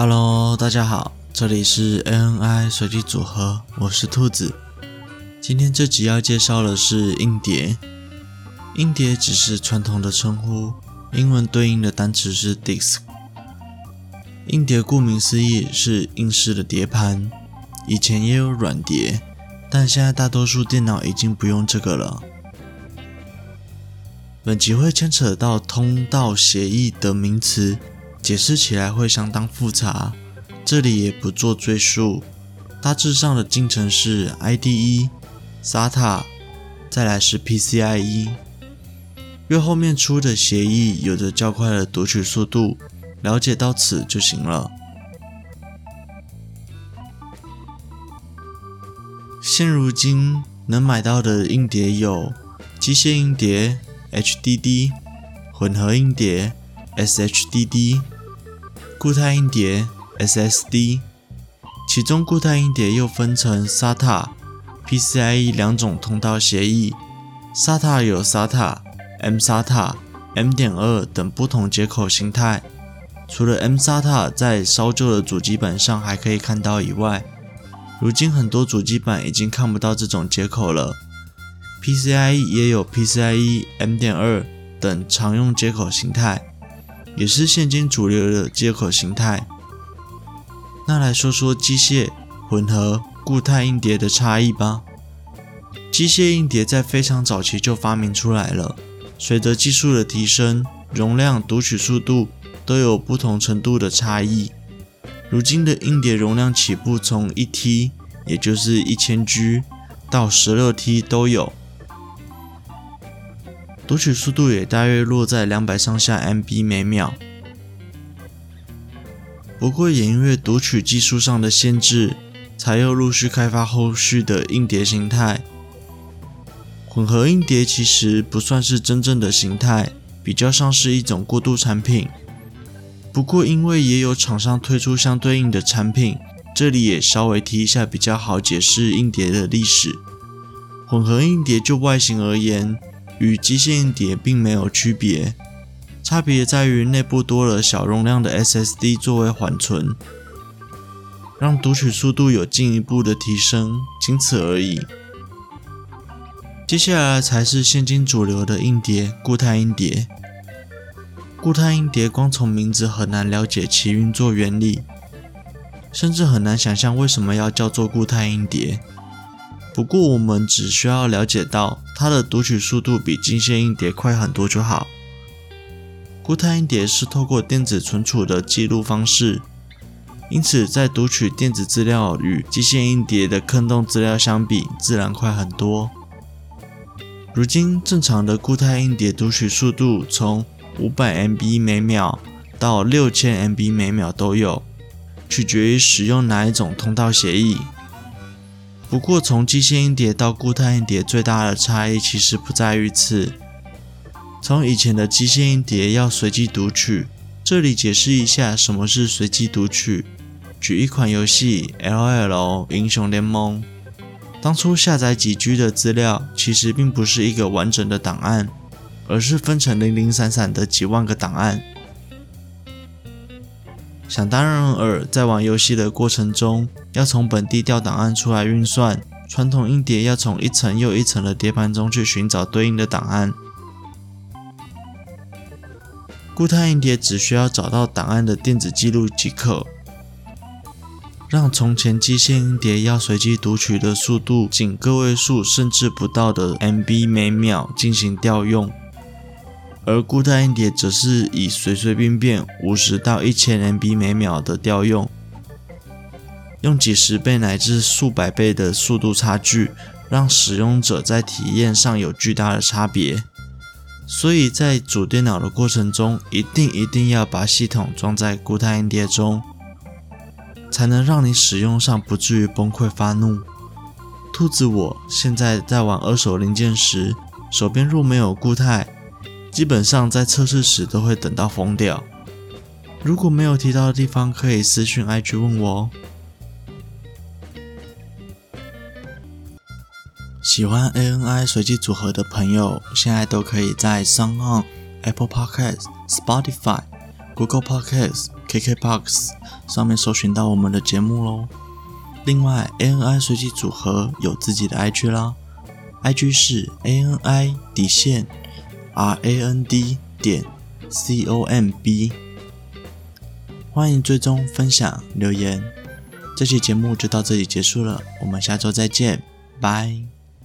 Hello，大家好，这里是 ANI 随机组合，我是兔子。今天这集要介绍的是硬碟。硬碟只是传统的称呼，英文对应的单词是 disk。硬碟顾名思义是硬式的碟盘，以前也有软碟，但现在大多数电脑已经不用这个了。本集会牵扯到通道协议的名词，解释起来会相当复杂。这里也不做赘述，大致上的进程是 IDE、SATA，再来是 PCIe。越后面出的协议有着较快的读取速度，了解到此就行了。现如今能买到的硬碟有机械硬碟 HDD、混合硬碟 SHDD、固态硬碟。SSD，其中固态硬碟又分成 SATA、PCIe 两种通道协议。SATA 有 SATA、mSATA、M.2 等不同接口形态。除了 mSATA 在稍旧的主机板上还可以看到以外，如今很多主机板已经看不到这种接口了。PCIe 也有 PCIe M.2 等常用接口形态，也是现今主流的接口形态。那来说说机械、混合、固态硬碟的差异吧。机械硬碟在非常早期就发明出来了，随着技术的提升，容量、读取速度都有不同程度的差异。如今的硬碟容量起步从一 T，也就是一千 G，到十六 T 都有，读取速度也大约落在两百上下 MB 每秒。不过，也因为读取技术上的限制，才又陆续开发后续的硬碟形态。混合硬碟其实不算是真正的形态，比较像是一种过渡产品。不过，因为也有厂商推出相对应的产品，这里也稍微提一下，比较好解释硬碟的历史。混合硬碟就外形而言，与机械硬碟并没有区别。差别在于内部多了小容量的 SSD 作为缓存，让读取速度有进一步的提升，仅此而已。接下来才是现今主流的硬碟——固态硬碟。固态硬碟光从名字很难了解其运作原理，甚至很难想象为什么要叫做固态硬碟。不过我们只需要了解到它的读取速度比机械硬碟快很多就好。固态硬碟是透过电子存储的记录方式，因此在读取电子资料与机械硬碟的坑洞资料相比，自然快很多。如今正常的固态硬碟读取速度从五百 MB 每秒到六千 MB 每秒都有，取决于使用哪一种通道协议。不过从机械硬碟到固态硬碟最大的差异其实不在于此。从以前的机械硬碟要随机读取，这里解释一下什么是随机读取。举一款游戏《LOL 英雄联盟》，当初下载几 G 的资料，其实并不是一个完整的档案，而是分成零零散散的几万个档案。想当然尔，在玩游戏的过程中，要从本地调档案出来运算，传统硬碟要从一层又一层的碟盘中去寻找对应的档案。固态硬碟只需要找到档案的电子记录即可，让从前机械硬碟要随机读取的速度仅个位数甚至不到的 MB 每秒进行调用，而固态硬碟则是以随随便便五十到一千 MB 每秒的调用，用几十倍乃至数百倍的速度差距，让使用者在体验上有巨大的差别。所以在组电脑的过程中，一定一定要把系统装在固态硬碟中，才能让你使用上不至于崩溃发怒。兔子我现在在玩二手零件时，手边若没有固态，基本上在测试时都会等到疯掉。如果没有提到的地方，可以私讯 IG 问我哦。喜欢 ANI 随机组合的朋友，现在都可以在 SoundOn、Apple Podcast、Spotify、Google Podcast、KKBOX 上面搜寻到我们的节目喽。另外，ANI 随机组合有自己的 IG 啦，IG 是 ANI 底线 RAND 点 COMB，欢迎追踪、分享、留言。这期节目就到这里结束了，我们下周再见，拜。